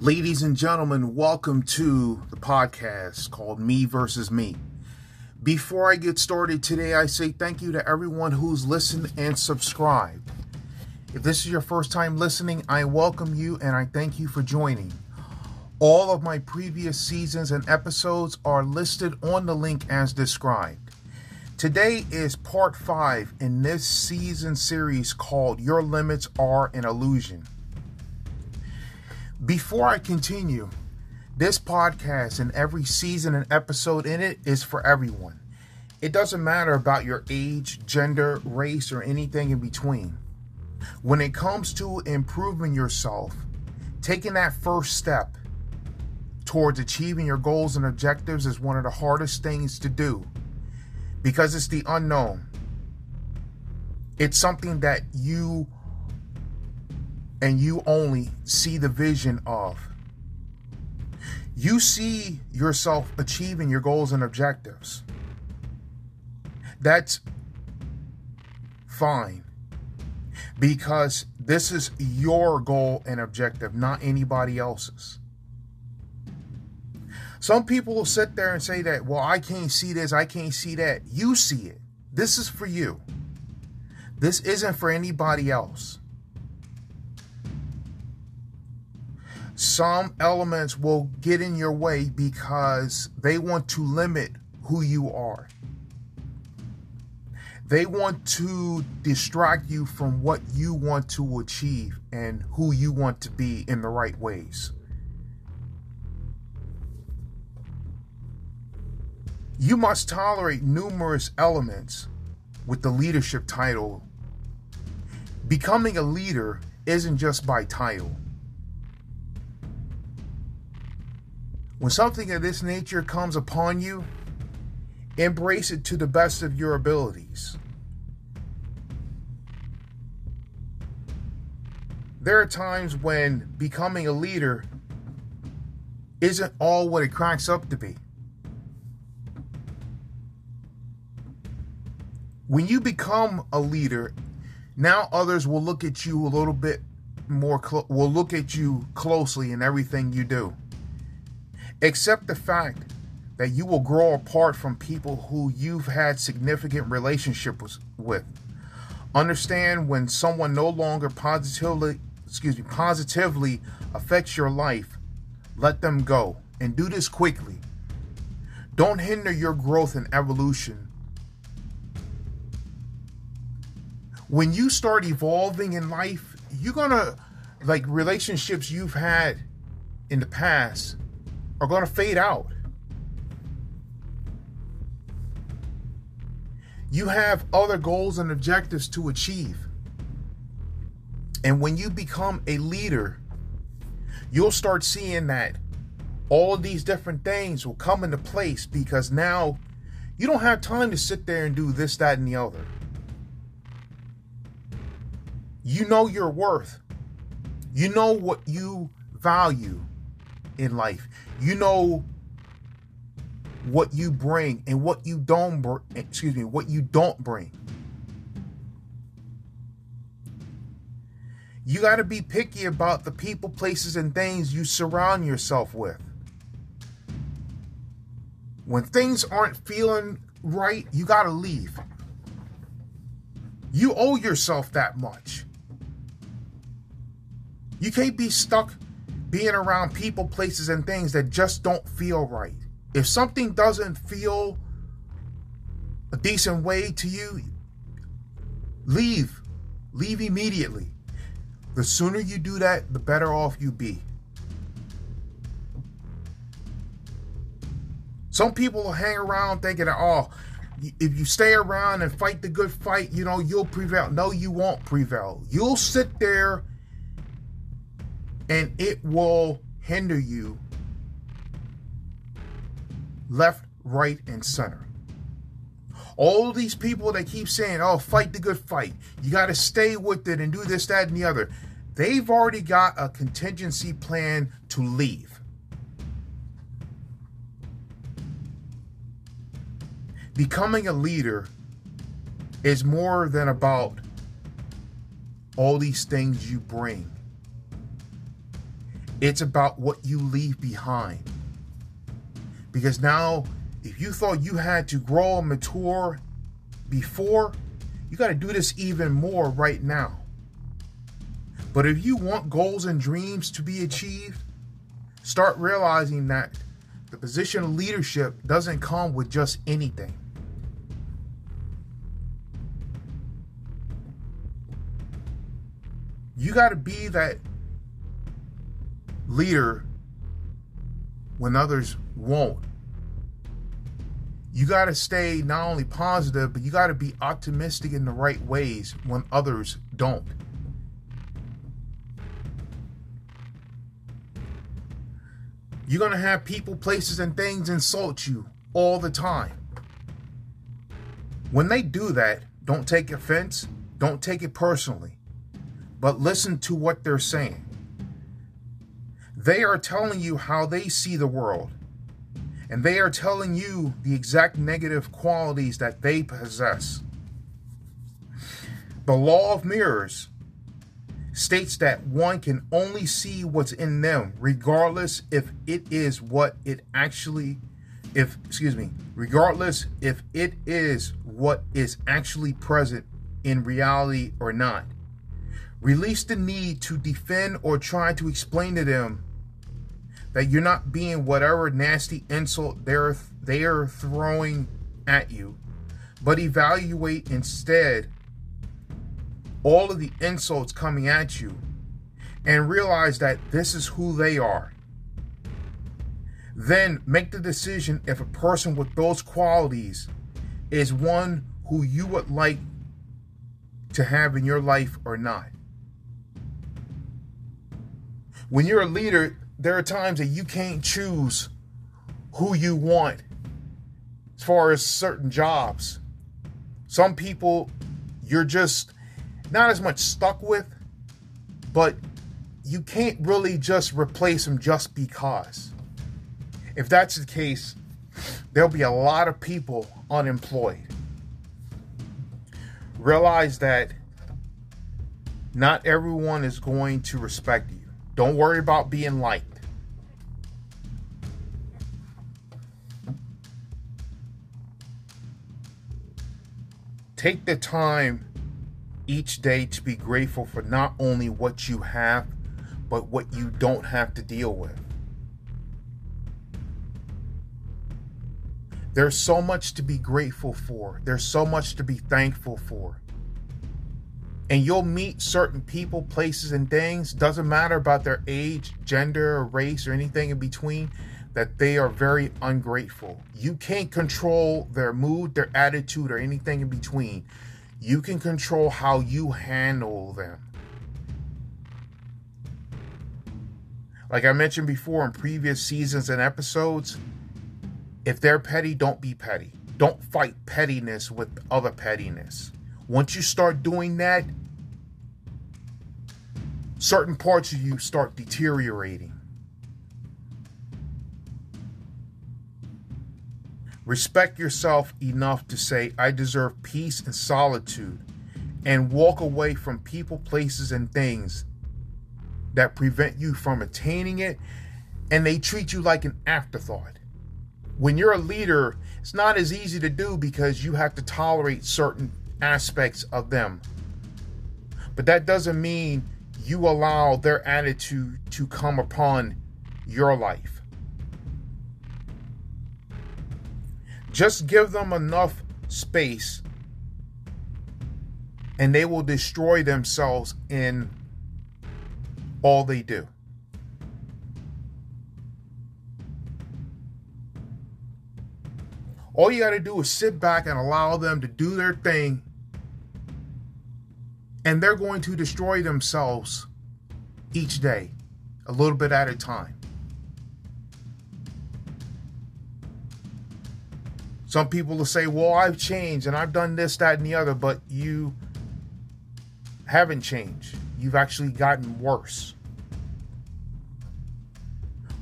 Ladies and gentlemen, welcome to the podcast called Me versus Me. Before I get started today, I say thank you to everyone who's listened and subscribed. If this is your first time listening, I welcome you and I thank you for joining. All of my previous seasons and episodes are listed on the link as described. Today is part five in this season series called Your Limits Are an Illusion. Before I continue, this podcast and every season and episode in it is for everyone. It doesn't matter about your age, gender, race, or anything in between. When it comes to improving yourself, taking that first step towards achieving your goals and objectives is one of the hardest things to do because it's the unknown. It's something that you and you only see the vision of. You see yourself achieving your goals and objectives. That's fine because this is your goal and objective, not anybody else's. Some people will sit there and say that, well, I can't see this, I can't see that. You see it. This is for you. This isn't for anybody else. Some elements will get in your way because they want to limit who you are. They want to distract you from what you want to achieve and who you want to be in the right ways. You must tolerate numerous elements with the leadership title. Becoming a leader isn't just by title When something of this nature comes upon you, embrace it to the best of your abilities. There are times when becoming a leader isn't all what it cracks up to be. When you become a leader, now others will look at you a little bit more, cl- will look at you closely in everything you do. Accept the fact that you will grow apart from people who you've had significant relationships with. Understand when someone no longer positively, excuse me, positively affects your life, let them go and do this quickly. Don't hinder your growth and evolution. When you start evolving in life, you're going to like relationships you've had in the past are going to fade out. You have other goals and objectives to achieve. And when you become a leader, you'll start seeing that all of these different things will come into place because now you don't have time to sit there and do this, that, and the other. You know your worth. You know what you value in life. You know what you bring and what you don't br- excuse me, what you don't bring. You got to be picky about the people, places and things you surround yourself with. When things aren't feeling right, you got to leave. You owe yourself that much. You can't be stuck being around people, places, and things that just don't feel right. If something doesn't feel a decent way to you, leave. Leave immediately. The sooner you do that, the better off you be. Some people will hang around thinking oh, if you stay around and fight the good fight, you know, you'll prevail. No, you won't prevail. You'll sit there and it will hinder you left, right, and center. All these people that keep saying, oh, fight the good fight, you got to stay with it and do this, that, and the other, they've already got a contingency plan to leave. Becoming a leader is more than about all these things you bring It's about what you leave behind. Because now, if you thought you had to grow and mature before, you got to do this even more right now. But if you want goals and dreams to be achieved, start realizing that the position of leadership doesn't come with just anything. You got to be that leader when others won't. You got to stay not only positive, but you got to be optimistic in the right ways when others don't. You're going to have people, places, and things insult you all the time. When they do that, don't take offense, don't take it personally, but listen to what they're saying. They are telling you how they see the world, and they are telling you the exact negative qualities that they possess. The law of mirrors states that one can only see what's in them, regardless if it is what it actually, if, excuse me, regardless if it is what is actually present in reality or not. Release the need to defend or try to explain to them that you're not being whatever nasty insult they're they're throwing at you, but evaluate instead all of the insults coming at you and realize that this is who they are. Then make the decision if a person with those qualities is one who you would like to have in your life or not. When you're a leader, there are times that you can't choose who you want as far as certain jobs. Some people, you're just not as much stuck with, but you can't really just replace them just because. If that's the case, there'll be a lot of people unemployed. Realize that not everyone is going to respect you. Don't worry about being liked. Take the time each day to be grateful for not only what you have, but what you don't have to deal with. There's so much to be grateful for. There's so much to be thankful for. And you'll meet certain people, places, and things, doesn't matter about their age, gender, or race, or anything in between, that they are very ungrateful. You can't control their mood, their attitude, or anything in between. You can control how you handle them. Like I mentioned before in previous seasons and episodes, if they're petty, don't be petty. Don't fight pettiness with other pettiness. Once you start doing that, certain parts of you start deteriorating. Respect yourself enough to say, I deserve peace and solitude, and walk away from people, places, and things that prevent you from attaining it, and they treat you like an afterthought. When you're a leader, it's not as easy to do because you have to tolerate certain aspects of them. But that doesn't mean you allow their attitude to come upon your life. Just give them enough space and they will destroy themselves in all they do. All you got to do is sit back and allow them to do their thing, and they're going to destroy themselves each day, a little bit at a time. Some people will say, well, I've changed and I've done this, that, and the other, but you haven't changed. You've actually gotten worse.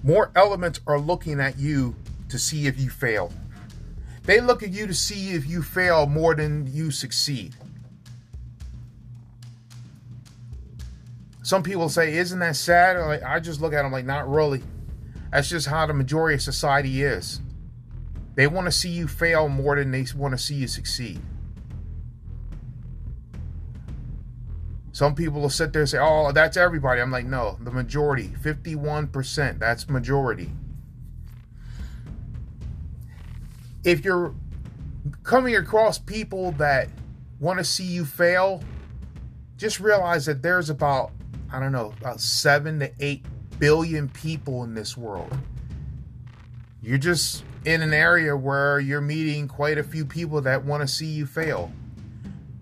More elements are looking at you to see if you fail. They look at you to see if you fail more than you succeed. Some people say, "Isn't that sad?" Like I just look at them like, "Not really." That's just how the majority of society is. They want to see you fail more than they want to see you succeed. Some people will sit there and say, "Oh, that's everybody." I'm like, "No, the majority, 51%, that's majority." If you're coming across people that want to see you fail, just realize that there's about I don't know, about 7 to 8 billion people in this world. You're just in an area where you're meeting quite a few people that want to see you fail.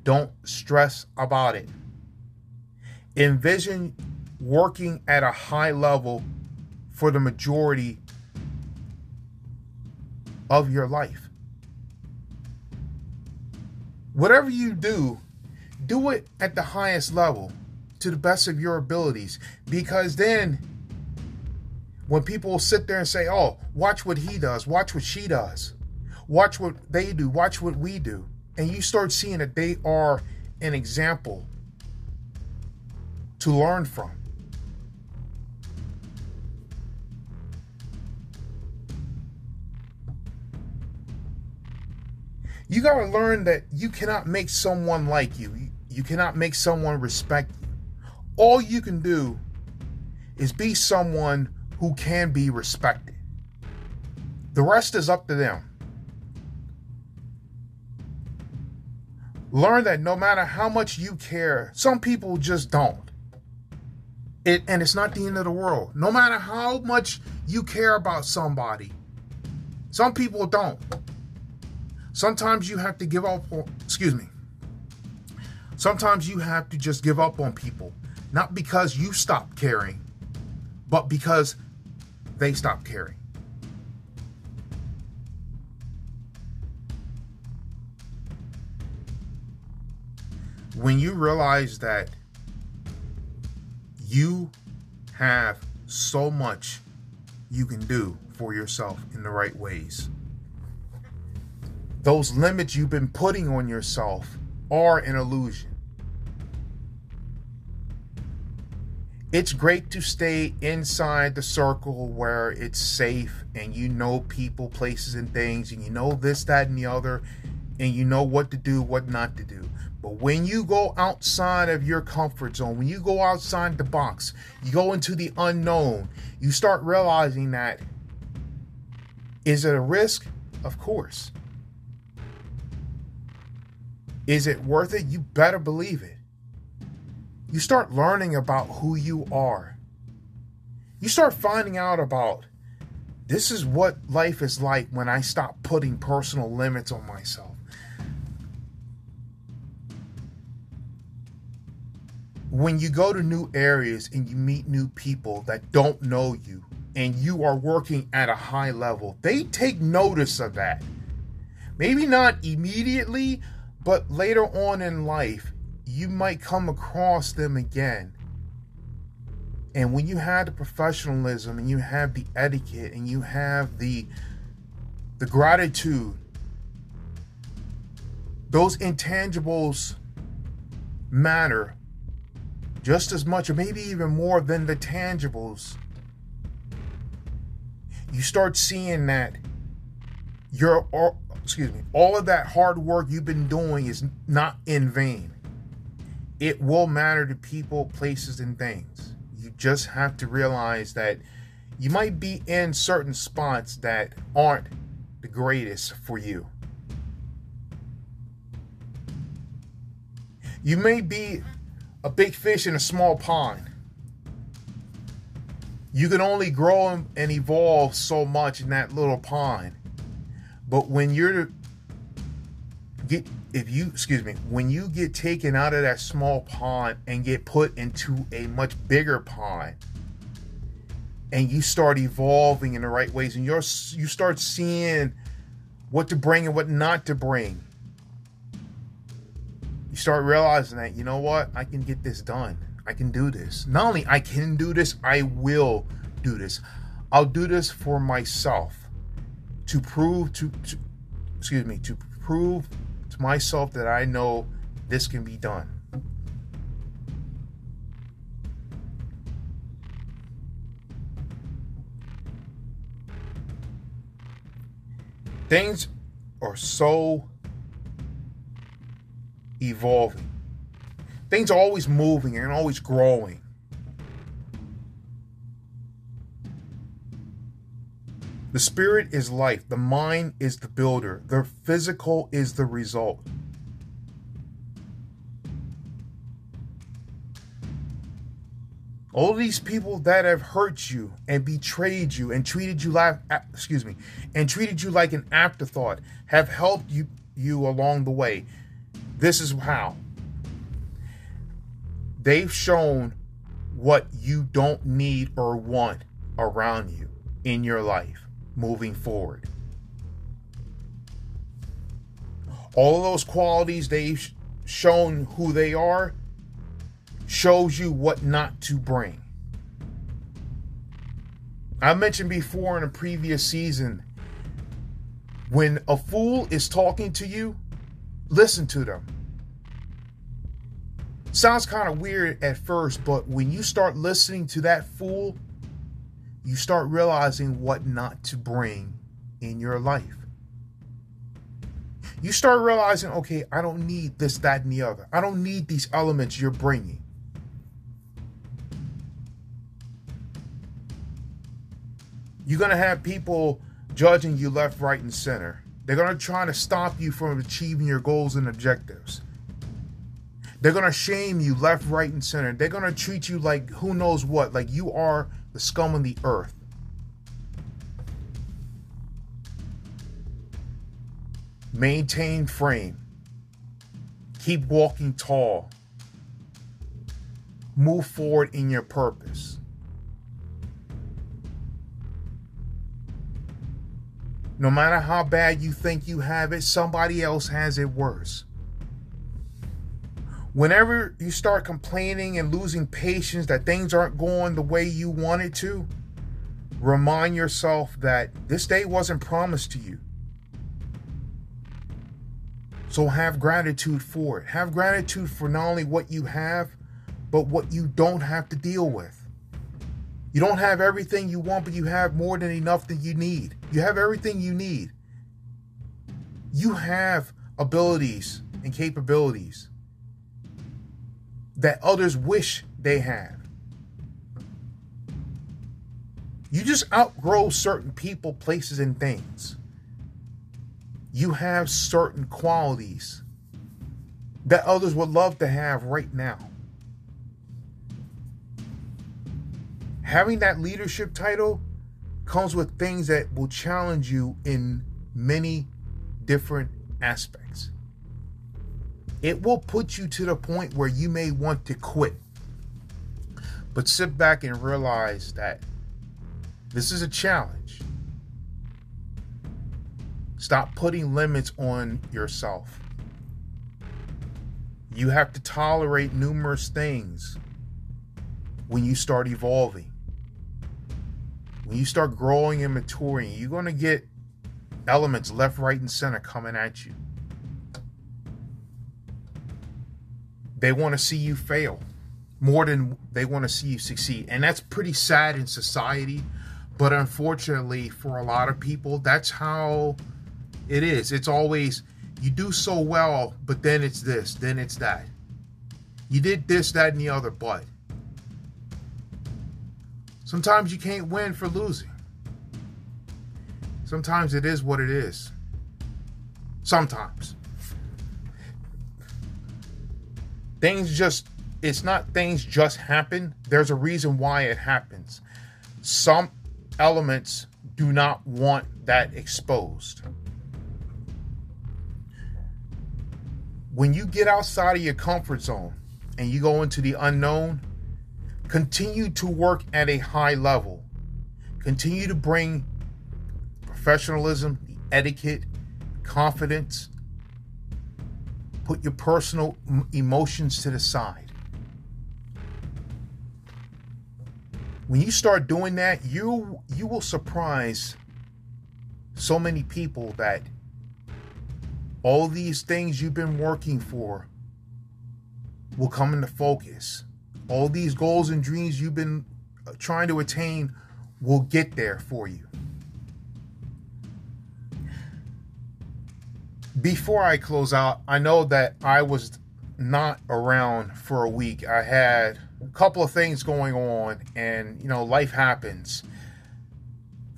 Don't stress about it. Envision working at a high level for the majority of your life. Whatever you do, do it at the highest level to the best of your abilities because then when people sit there and say, "Oh, watch what he does, watch what she does, watch what they do, watch what we do," and you start seeing that they are an example to learn from. You got to learn that you cannot make someone like you. You cannot make someone respect you. All you can do is be someone who can be respected. The rest is up to them. Learn that no matter how much you care, some people just don't. It, and it's not the end of the world. No matter how much you care about somebody, some people don't. Sometimes you have to give up excuse me. Sometimes you have to just give up on people, not because you stop caring, but because they stop caring. When you realize that you have so much you can do for yourself in the right ways. Those limits you've been putting on yourself are an illusion. It's great to stay inside the circle where it's safe and you know people, places, and things, and you know this, that, and the other, and you know what to do, what not to do. But when you go outside of your comfort zone, when you go outside the box, you go into the unknown, you start realizing that is it a risk? Of course. Is it worth it? You better believe it you start learning about who you are. You start finding out about this is what life is like when I stop putting personal limits on myself. When you go to new areas and you meet new people that don't know you and you are working at a high level, they take notice of that. Maybe not immediately, but later on in life, you might come across them again. And when you have the professionalism and you have the etiquette and you have the the gratitude, those intangibles matter just as much or maybe even more than the tangibles. You start seeing that your excuse me, all of that hard work you've been doing is not in vain it will matter to people, places, and things. You just have to realize that you might be in certain spots that aren't the greatest for you. You may be a big fish in a small pond. You can only grow and evolve so much in that little pond. But when you're get if you excuse me when you get taken out of that small pond and get put into a much bigger pond and you start evolving in the right ways and you're you start seeing what to bring and what not to bring you start realizing that you know what? I can get this done. I can do this. Not only i can do this i will do this. I'll do this for myself to prove to, to excuse me to prove to myself that I know this can be done. Things are so evolving. Things are always moving and always growing. The spirit is life, the mind is the builder, the physical is the result. All these people that have hurt you and betrayed you and treated you like excuse me, and treated you like an afterthought have helped you you along the way. This is how. They've shown what you don't need or want around you in your life moving forward. All of those qualities they've shown who they are shows you what not to bring. I mentioned before in a previous season when a fool is talking to you, listen to them. Sounds kind of weird at first, but when you start listening to that fool, you start realizing what not to bring in your life. You start realizing, okay, I don't need this, that, and the other. I don't need these elements you're bringing. You're going to have people judging you left, right, and center. They're going to try to stop you from achieving your goals and objectives. They're going to shame you left, right, and center. They're going to treat you like who knows what, like you are the scum of the earth. Maintain frame. Keep walking tall. Move forward in your purpose. No matter how bad you think you have it, somebody else has it worse. Whenever you start complaining and losing patience that things aren't going the way you wanted to, remind yourself that this day wasn't promised to you. So have gratitude for it. Have gratitude for not only what you have, but what you don't have to deal with. You don't have everything you want, but you have more than enough that you need. You have everything you need. You have abilities and capabilities that others wish they had. You just outgrow certain people, places, and things. You have certain qualities that others would love to have right now. Having that leadership title comes with things that will challenge you in many different aspects it will put you to the point where you may want to quit. But sit back and realize that this is a challenge. Stop putting limits on yourself. You have to tolerate numerous things when you start evolving. When you start growing and maturing, you're going to get elements left, right, and center coming at you. They want to see you fail more than they want to see you succeed. And that's pretty sad in society. But unfortunately, for a lot of people, that's how it is. It's always you do so well, but then it's this, then it's that. You did this, that, and the other, but sometimes you can't win for losing. Sometimes it is what it is. Sometimes. Things just it's not things just happen. There's a reason why it happens. Some elements do not want that exposed. When you get outside of your comfort zone and you go into the unknown continue to work at a high level. Continue to bring professionalism the etiquette confidence Put your personal emotions to the side. When you start doing that, you you will surprise so many people that all these things you've been working for will come into focus. All these goals and dreams you've been uh, trying to attain will get there for you. Before I close out, I know that I was not around for a week. I had a couple of things going on, and you know, life happens.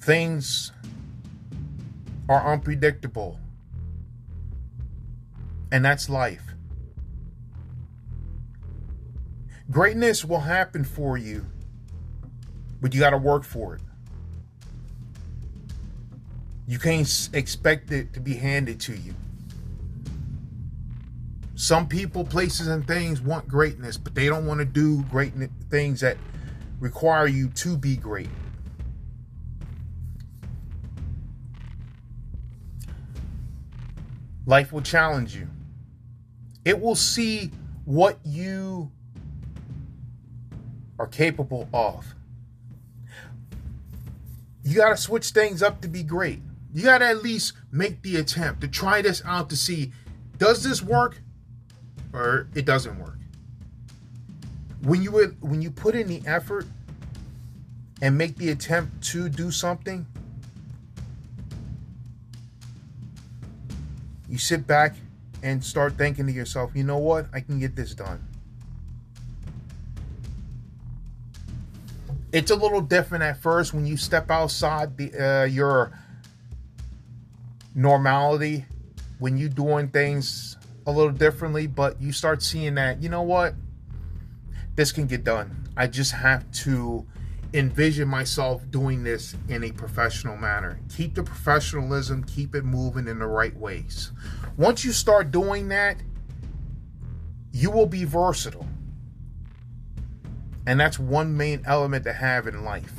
Things are unpredictable, and that's life. Greatness will happen for you, but you got to work for it. You can't expect it to be handed to you. Some people, places, and things want greatness, but they don't want to do great things that require you to be great. Life will challenge you. It will see what you are capable of. You got to switch things up to be great. You got to at least make the attempt to try this out to see does this work? Or it doesn't work. When you would, when you put in the effort and make the attempt to do something, you sit back and start thinking to yourself, you know what? I can get this done. It's a little different at first when you step outside the uh, your normality when you doing things a little differently, but you start seeing that, you know what? This can get done. I just have to envision myself doing this in a professional manner. Keep the professionalism, keep it moving in the right ways. Once you start doing that, you will be versatile. And that's one main element to have in life.